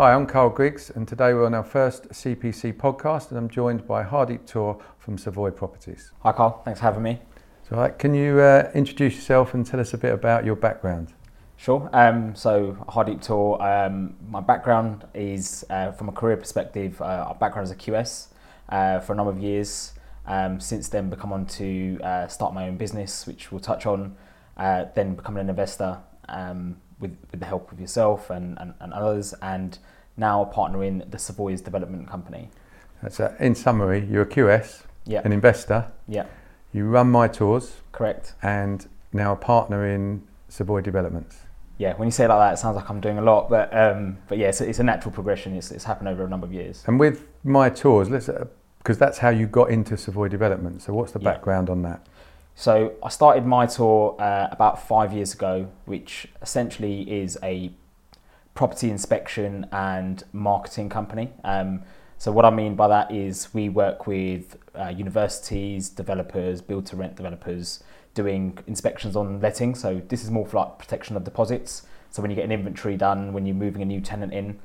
Hi, I'm Karl Griggs, and today we're on our first CPC podcast, and I'm joined by Hardeep Toor from Savoy Properties. Hi, Karl. Thanks for having me. So, right, can you uh, introduce yourself and tell us a bit about your background? Sure. Um, so, Hardeep Toor, um, my background is uh, from a career perspective, uh, our background as a QS uh, for a number of years. Um, since then, become on to uh, start my own business, which we'll touch on, uh, then becoming an investor um, with, with the help of yourself and, and, and others, and now a partner in the Savoy's development company. That's uh, in summary, you're a QS, Yeah. an investor, Yeah, you run My Toors, correct. and now a partner in Savoy Developments. Yeah, when you say it like that, it sounds like I'm doing a lot, but um, but yeah, it's, a- it's a natural progression. It's, it's happened over a number of years. And with My Toors, let's because that's how you got into Savoy Development. So, what's the Yeah. background on that? So I started My Toor uh, about five years ago, which essentially is a property inspection and marketing company. Um, so what I mean by that is we work with uh, universities, developers, build to rent developers, doing inspections on letting. So this is more for like protection of deposits. So when you get an inventory done, when you're moving a new tenant in.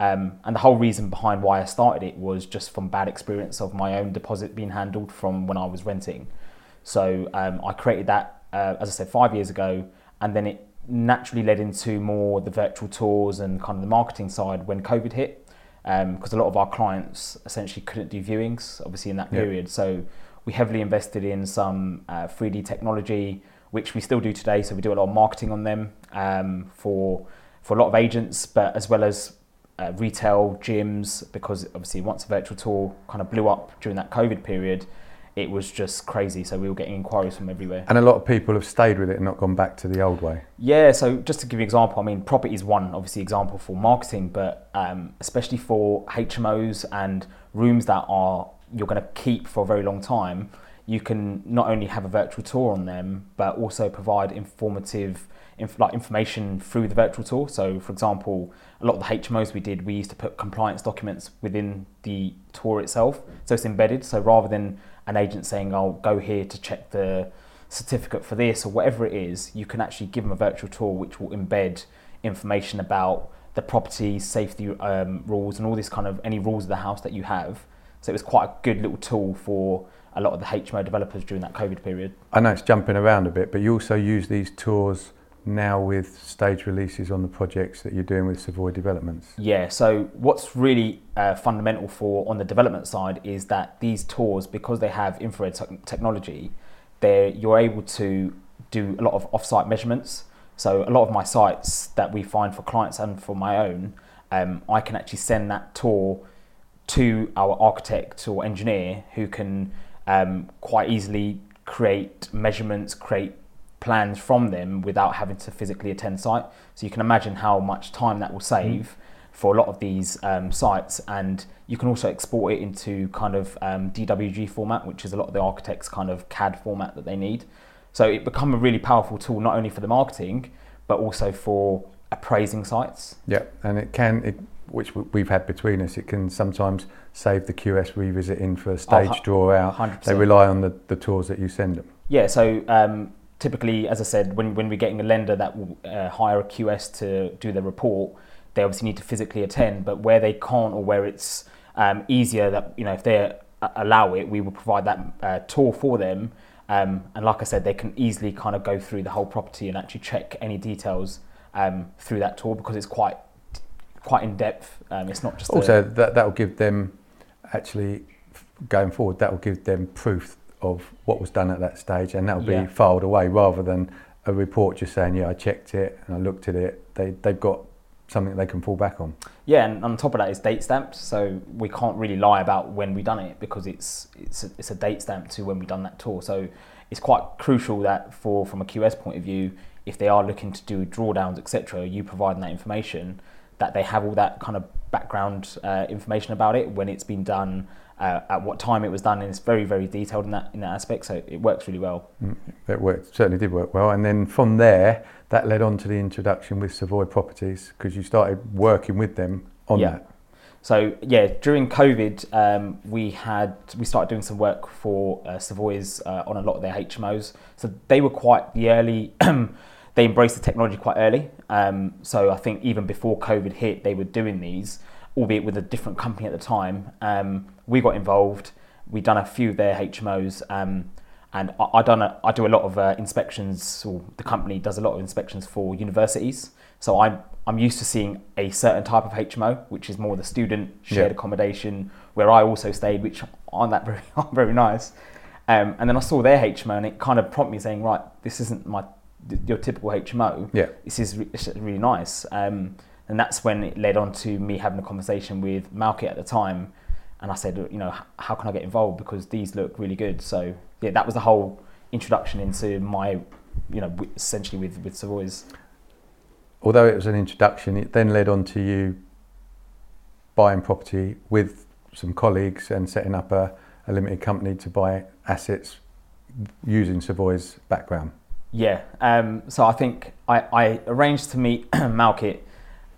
Um, and the whole reason behind why I started it was just from bad experience of my own deposit being handled from when I was renting. So um, I created that, uh, as I said, five years ago, and then it naturally led into more the virtual tours and kind of the marketing side when COVID hit, because a lot of our clients essentially couldn't do viewings, obviously in that period. So we heavily invested in some uh, 3D technology, which we still do today. So we do a lot of marketing on them um, for for a lot of agents, but as well as uh, retail gyms, because obviously once a virtual tour kind of blew up during that COVID period, it was just crazy. So we were getting inquiries from everywhere. And a lot of people have stayed with it and not gone back to the old way. Yeah, so just to give you an example, I mean, property is one obviously example for marketing, but um, especially for HMOs and rooms that are you're going to keep for a very long time, you can not only have a virtual tour on them, but also provide informative, inf- like information through the virtual tour. So, for example, a lot of the HMOs we did, we used to put compliance documents within the tour itself, so it's embedded. So rather than an agent saying, "I'll go here to check the certificate for this or whatever it is, you can actually give them a virtual tour which will embed information about the property safety um, rules and all this kind of any rules of the house that you have. So it was quite a good little tool for a lot of the HMO developers during that COVID period. I know it's jumping around a bit, but you also use these tours now with stage releases on the projects that you're doing with Savoy Developments. Yeah, so what's really uh, fundamental for on the development side is that these tours, because they have infrared tech- technology, they're you're able to do a lot of off-site measurements. So a lot of my sites that we find for clients and for my own, um, I can actually send that tour to our architect or engineer who can um, quite easily create measurements, create plans from them without having to physically attend site. So you can imagine how much time that will save for a lot of these um, sites. And you can also export it into kind of um, DWG format, which is a lot of the architects' kind of CAD format that they need. So it become a really powerful tool not only for the marketing but also for appraising sites. Yeah, and it can, it, which we've had between us, it can sometimes save the QS revisit in for a stage hu- draw out. 100%. They rely on the, the tours that you send them. Yeah, so um, typically, as I said, when, when we're getting a lender that will uh, hire a QS to do the report, they obviously need to physically attend. But where they can't, or where it's um, easier, that you know, if they uh, allow it, we will provide that uh, tour for them. Um, and like I said, they can easily kind of go through the whole property and actually check any details um, through that tour because it's quite quite in depth. Um, it's not just a- Also, that that will give them actually going forward. That will give them proof of what was done at that stage, and that will Yeah. be filed away rather than a report just saying, "Yeah, I checked it and I looked at it." They they've got something they can fall back on. Yeah, and on top of that, it's date stamped, so we can't really lie about when we done it because it's it's a, it's a date stamp to when we done that tour. So it's quite crucial that for from a QS point of view, if they are looking to do drawdowns, etc., you providing that information, that they have all that kind of background uh, information about it when it's been done, uh, at what time it was done, and it's very very detailed in that in that aspect. So it works really well. It worked, certainly did work well. And then from there, that led on to the introduction with Savoy Properties because you started working with them on Yeah. that. So yeah, during COVID, um, we had we started doing some work for uh, Savoy's uh, on a lot of their HMOs. So they were quite the early. they embraced the technology quite early. Um, so I think even before COVID hit, they were doing these, albeit with a different company at the time. Um, we got involved. We done a few of their HMOs, um, and I, I done a, I do a lot of uh, inspections. Or the company does a lot of inspections for universities. So I'm I'm used to seeing a certain type of HMO, which is more the student shared Yeah. accommodation, where I also stayed, which aren't that very aren't very nice. Um, and then I saw their HMO, and it kind of prompted me saying, right, this isn't my your typical HMO. Yeah. This is re- really nice. Um, and that's when it led on to me having a conversation with Malkit at the time, and I said, you know, how can I get involved because these look really good. So yeah, that was the whole introduction into my, you know, essentially with with Savoy's. although it was an introduction, it then led on to you buying property with some colleagues and setting up a, a limited company to buy assets using Savoy's background. Yeah. Um, so I think I, I arranged to meet Malkit,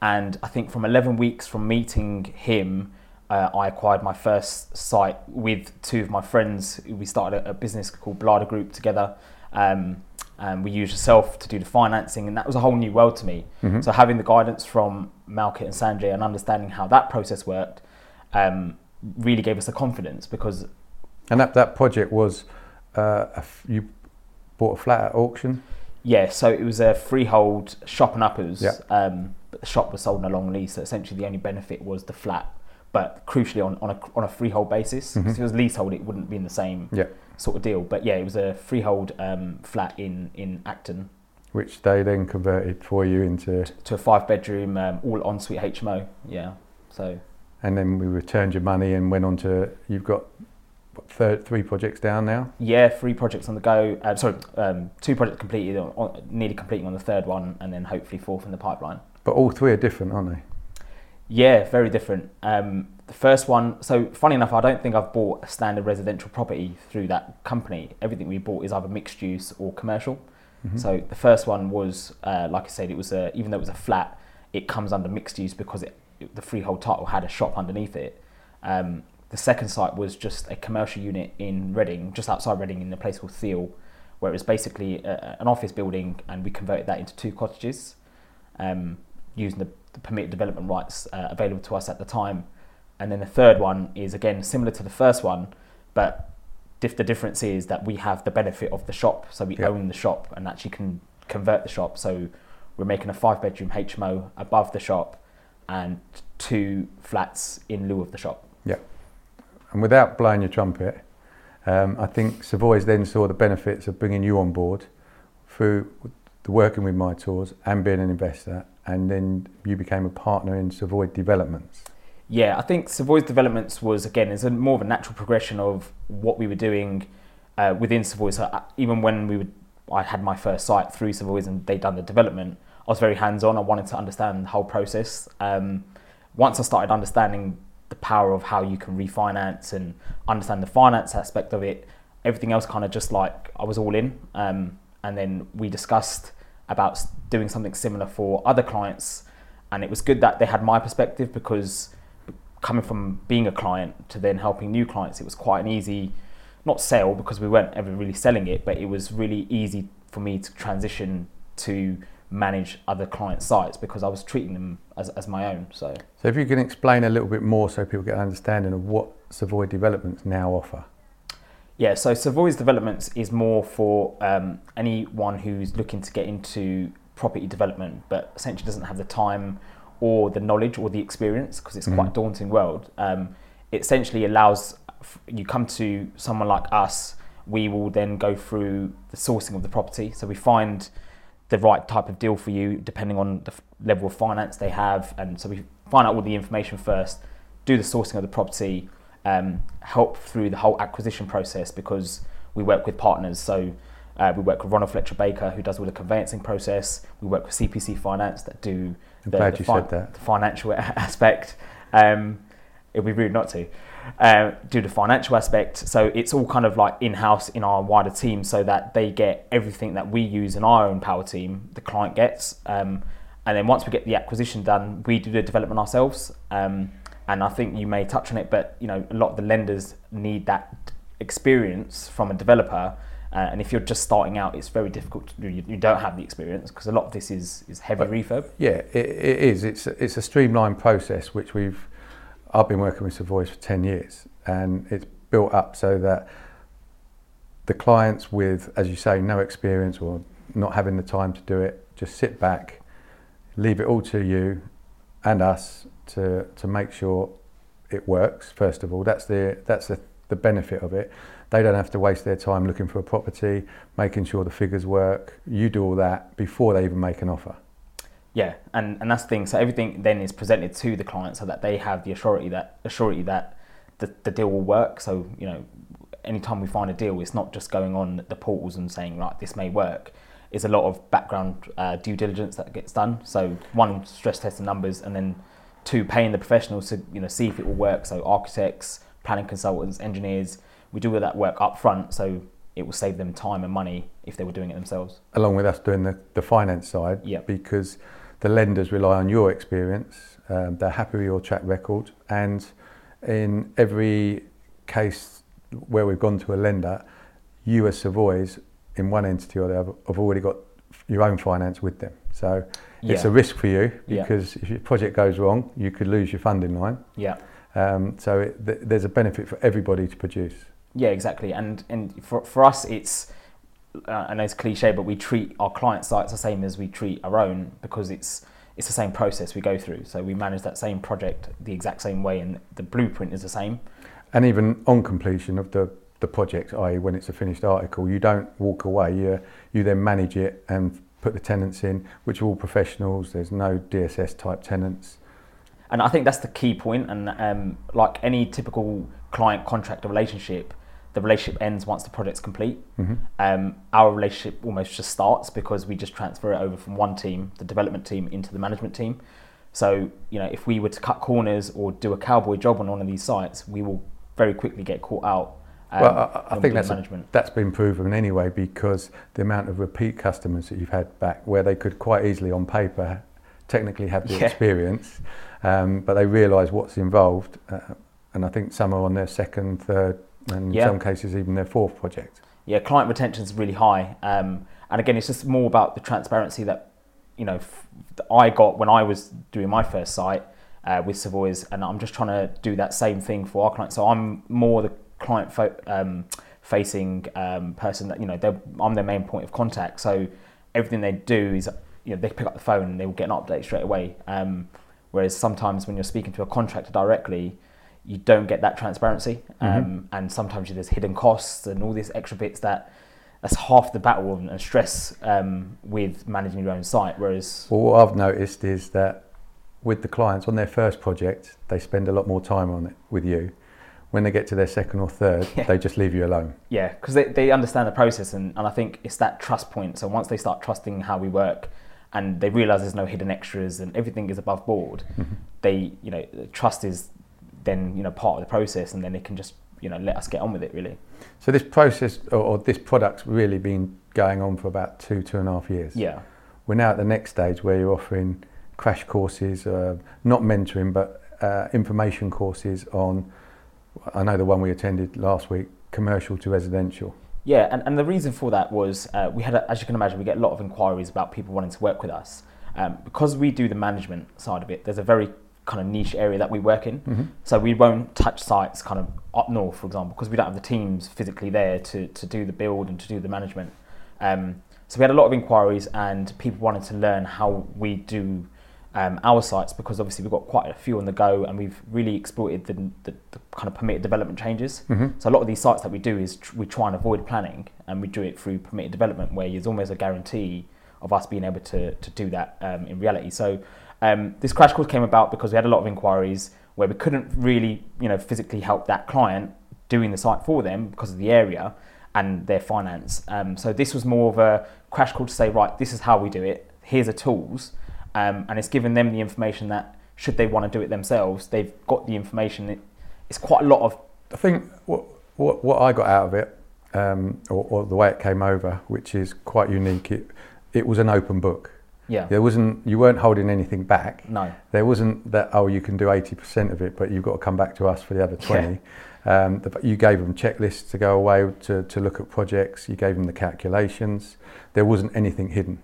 and I think from 11 weeks from meeting him, uh, I acquired my first site with two of my friends. We started a, a business called Blada Group together. Um, and we used yourself to do the financing, and that was a whole new world to me. Mhm. So having the guidance from Malkit and Sanjay and understanding how that process worked um, really gave us the confidence because And that, that project was uh, a f- you bought a flat at auction. Yeah, so it was a freehold shop and uppers. Yeah. Um, but the shop was sold on a long lease, so essentially the only benefit was the flat, but crucially on, on, a, on a freehold basis. Mhm. If it was leasehold, it wouldn't be in the same Yeah. sort of deal. But yeah, it was a freehold um, flat in, in Acton which they then converted for you into, to a five bedroom, um, all ensuite HMO. Yeah, so and then we returned your money and went on to, you've got third, three projects down now. yeah, three projects on the go. Um, sorry, um, two projects completed, on, on, nearly completing on the third one, and then hopefully fourth in the pipeline. But all three are different, aren't they? Yeah, very different. Um, the first one, so funny enough, I don't think I've bought a standard residential property through that company. Everything we bought is either mixed use or commercial. Mhm. So the first one was, uh, like I said, it was a, even though it was a flat, it comes under mixed use because it, it- the freehold title had a shop underneath it. Um, the second site was just a commercial unit in Reading, just outside Reading, in a place called Theale, where it was basically a, an office building, and we converted that into two cottages, um, using the, the permitted development rights uh, available to us at the time. And then the third one is again similar to the first one, but dif- the difference is that we have the benefit of the shop, so we Yeah. own the shop and actually can convert the shop. So we're making a five bedroom HMO above the shop and two flats in lieu of the shop. And without blowing your trumpet, um, I think Savoy's then saw the benefits of bringing you on board through the working with My Toors and being an investor, and then you became a partner in Savoy Developments. Yeah, I think Savoy's developments was again is a more of a natural progression of what we were doing uh, within Savoy. So uh, even when we would, I had my first site through Savoy's and they'd done the development. I was very hands on. I wanted to understand the whole process. Um, once I started understanding the power of how you can refinance and understand the finance aspect of it, everything else kind of just like I was all in. Um, and then we discussed about doing something similar for other clients. And it was good that they had my perspective because coming from being a client to then helping new clients, it was quite an easy, not sell because we weren't ever really selling it, but it was really easy for me to transition to manage other client sites because I was treating them as, as my own. So So, if you can explain a little bit more so people get an understanding of what Savoy Developments now offer. Yeah, so Savoy's Developments is more for um, anyone who's looking to get into property development, but essentially doesn't have the time or the knowledge or the experience because it's quite a Mhm. daunting world. Um, it essentially allows f- you come to someone like us. We will then go through the sourcing of the property, so we find the right type of deal for you depending on the f- level of finance they have, and so we find out all the information first, do the sourcing of the property, um, help through the whole acquisition process because we work with partners. So uh, we work with Ronald Fletcher Baker, who does all the conveyancing process. We work with CPC Finance that do the, the you fi- said that. the financial aspect. Um, it'd be rude not to. Uh, do the financial aspect. So it's all kind of like in house in our wider team so that they get everything that we use in our own power team, the client gets. Um, and then once we get the acquisition done, we do the development ourselves. Um, and I think you may touch on it, but you know, a lot of the lenders need that experience from a developer Uh, and if you're just starting out, it's very difficult to do. You, you don't have the experience because a lot of this is, is heavy But- refurb. Yeah, it, it is. It's it's a streamlined process which we've. I've been working with Savoy for ten years, and it's built up so that the clients with, as you say, no experience or not having the time to do it, just sit back, leave it all to you and us to to make sure it works. First of all, that's the that's the, the benefit of it. They don't have to waste their time looking for a property, making sure the figures work. You do all that before they even make an offer. Yeah, and, and that's the thing. So everything then is presented to the client so that they have the assurity that assurity that the, the deal will work. So you know, anytime we find a deal, it's not just going on the portals and saying right, this may work. It's a lot of background uh, due diligence that gets done. So one, stress test the numbers, and then two, paying the professionals to you know see if it will work. So architects, planning consultants, engineers, we do all that work up front. So it will save them time and money if they were doing it themselves. along with us doing the, the finance side Yep. because the lenders rely on your experience, um, they're happy with your track record, and in every case where we've gone to a lender, you as Savoy's in one entity or the other have already got your own finance with them. So it's a risk for you Yeah. because if your project goes wrong, you could lose your funding line. Yeah. Um, so it, th- there's a benefit for everybody to produce. Yeah, exactly. And and for, for us, it's uh, I know it's cliche, but we treat our client sites the same as we treat our own because it's it's the same process we go through. So we manage that same project the exact same way, and the blueprint is the same. And even on completion of the, the project, i.e., when it's a finished article, you don't walk away. You, you then manage it and put the tenants in, which are all professionals. There's no DSS type tenants. And I think that's the key point. And um, like any typical client contractor relationship, the relationship ends once the project's complete. Mhm. Um, our relationship almost just starts because we just transfer it over from one team, the development team, into the management team. So you know, if we were to cut corners or do a cowboy job on one of these sites, we will very quickly get caught out. um, well, I, I think that's, a- that's been proven anyway because the amount of repeat customers that you've had back where they could quite easily on paper technically have the Yeah. experience, um, but they realise what's involved. Uh, and I think some are on their second, third, and Yeah. in some cases even their fourth project. yeah, client retention is really high. Um, and again, it's just more about the transparency that you know f- that I got when I was doing my first site uh, with Savoy's, and I'm just trying to do that same thing for our clients. So I'm more the client fo- um, facing um, person that you know I'm their main point of contact. So everything they do is you know they pick up the phone and they will get an update straight away. Um, whereas sometimes when you're speaking to a contractor directly, you don't get that transparency, um, and sometimes there's hidden costs and all these extra bits that that's half the battle and, stress um, with managing your own site. Whereas Well, what I've noticed is that with the clients on their first project, they spend a lot more time on it with you. When they get to their second or third, Yeah. they just leave you alone. Yeah, because they, they understand the process, and, and I think it's that trust point. So once they start trusting how we work, and they realize there's no hidden extras and everything is above board, they you know trust is then you know part of the process, and then they can just you know let us get on with it really. So this process or, or this product's really been going on for about two, two and a half years. Yeah, We're now at the next stage where you're offering crash courses, uh, not mentoring, but uh, information courses on. I know the one we attended last week, commercial to residential. yeah, and, and the reason for that was uh, we had, a, as you can imagine, we get a lot of inquiries about people wanting to work with us um, because we do the management side of it. There's a very kind of niche area that we work in. So we won't touch sites kind of up north, for example, because we don't have the teams physically there to, to do the build and to do the management. Um, so we had a lot of inquiries and people wanted to learn how we do um, our sites because obviously we've got quite a few on the go and we've really exploited the, the, the kind of permitted development changes. So a lot of these sites that we do is tr- we try and avoid planning and we do it through permitted development where there's almost a guarantee of us being able to, to do that um, in reality. So um, this crash course came about because we had a lot of inquiries where we couldn't really, you know, physically help that client doing the site for them because of the area and their finance. Um, so this was more of a crash course to say, right, this is how we do it. Here's the tools, um, and it's given them the information that should they want to do it themselves, they've got the information. It, it's quite a lot of I think what what, what I got out of it, um, or, or the way it came over, which is quite unique. It it was an open book. Yeah, There wasn't you weren't holding anything back. no, There wasn't that oh you can do eighty percent of it, but you've got to come back to us for the other twenty. Um, the, you gave them checklists to go away to, to look at projects. You gave them the calculations. There wasn't anything hidden.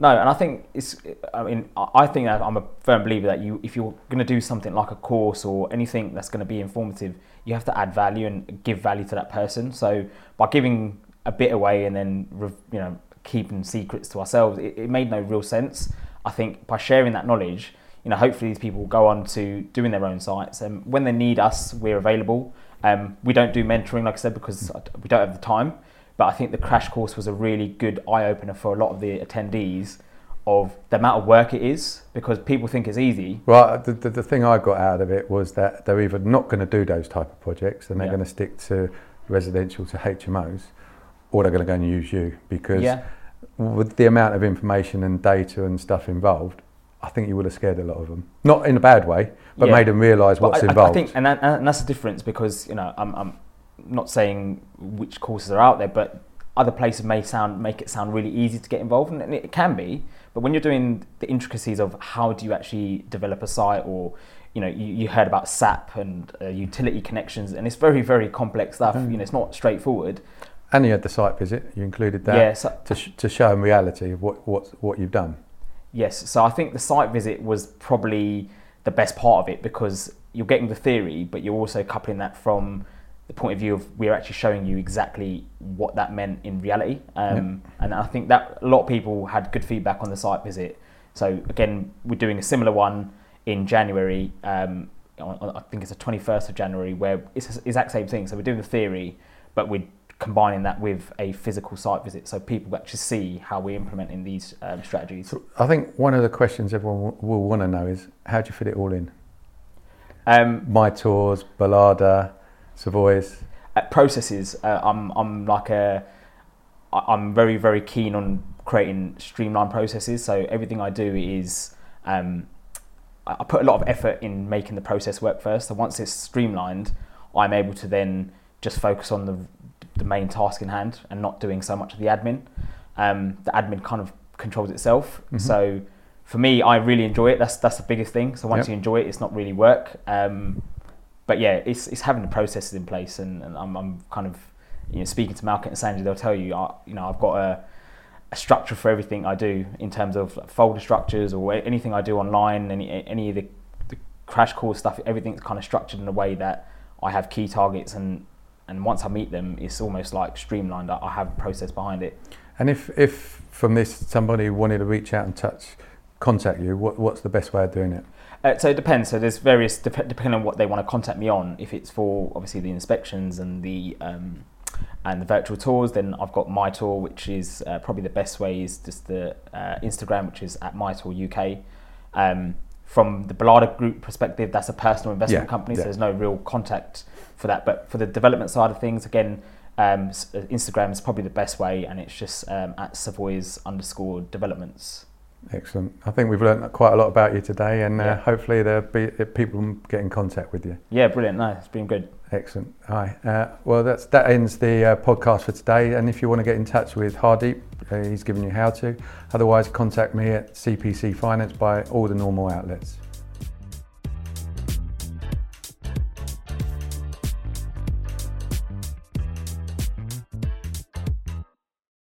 No, and I think it's. I mean, I think that I'm a firm believer that you, if you're going to do something like a course or anything that's going to be informative, you have to add value and give value to that person. So by giving a bit away and then you know keeping secrets to ourselves, it, it made no real sense. I think by sharing that knowledge, you know, hopefully these people will go on to doing their own sites, and when they need us, we're available. Um, we don't do mentoring, like I said, because we don't have the time. But I think the crash course was a really good eye opener for a lot of the attendees of the amount of work it is because people think it's easy. Well, the, the, the thing I got out of it was that they're either not going to do those type of projects and they're yeah. going to stick to residential to HMOs or they're going to go and use you because yeah. With the amount of information and data and stuff involved, I think you would have scared a lot of them. Not in a bad way, but yeah. made them realise what's I, involved. I think, and, that, and that's the difference because you know I'm, I'm not saying which courses are out there, but other places may sound make it sound really easy to get involved, and it can be. But when you're doing the intricacies of how do you actually develop a site, or you know, you, you heard about SAP and uh, utility connections, and it's very very complex stuff. Mm. You know, it's not straightforward. And you had the site visit. You included that yeah, so, to, sh- to show in reality what what what you've done. Yes, so I think the site visit was probably the best part of it because you're getting the theory, but you're also coupling that from the point of view of we're actually showing you exactly what that meant in reality. Um, yep. And I think that a lot of people had good feedback on the site visit. So again, we're doing a similar one in January. Um, I think it's the 21st of January, where it's the exact same thing. So we're doing the theory, but we're combining that with a physical site visit so people actually see how we're implementing these um, strategies. So I think one of the questions everyone will want to know is how do you fit it all in? Um, My Toors, Balada, Savoys. Uh, processes. Uh, I'm I'm like a I'm very very keen on creating streamlined processes. So everything I do is um, I put a lot of effort in making the process work first. So once it's streamlined, I'm able to then just focus on the the main task in hand and not doing so much of the admin. Um, the admin kind of controls itself. Mm-hmm. So for me, I really enjoy it. That's that's the biggest thing. So once yep. you enjoy it, it's not really work. Um, but yeah, it's it's having the processes in place, and, and I'm, I'm kind of you know speaking to Malcolm and Sanjay, they'll tell you, I, you know, I've got a, a structure for everything I do in terms of folder structures or anything I do online, any any of the, the crash course stuff, everything's kind of structured in a way that I have key targets and and once I meet them, it's almost like streamlined. I have a process behind it. And if, if from this somebody wanted to reach out and touch, contact you, what, what's the best way of doing it? Uh, so it depends. So there's various dep- depending on what they want to contact me on. If it's for obviously the inspections and the um, and the virtual tours, then I've got My Toor, which is uh, probably the best way is just the uh, Instagram, which is at My Toor UK. Um, from the Balada Group perspective, that's a personal investment yeah, company, so there's no real contact for that. But for the development side of things, again, um, uh, Instagram is probably the best way, and it's just um, at Savoys underscore developments. Excellent. I think we've learned quite a lot about you today, and uh, yeah. hopefully there'll be uh, people get in contact with you. Yeah, brilliant. No, it's been good. Excellent. Hi. Uh, well, that's that ends the uh, podcast for today. And if you want to get in touch with Hardeep, uh, he's given you how to. Otherwise, contact me at CPC Finance by all the normal outlets.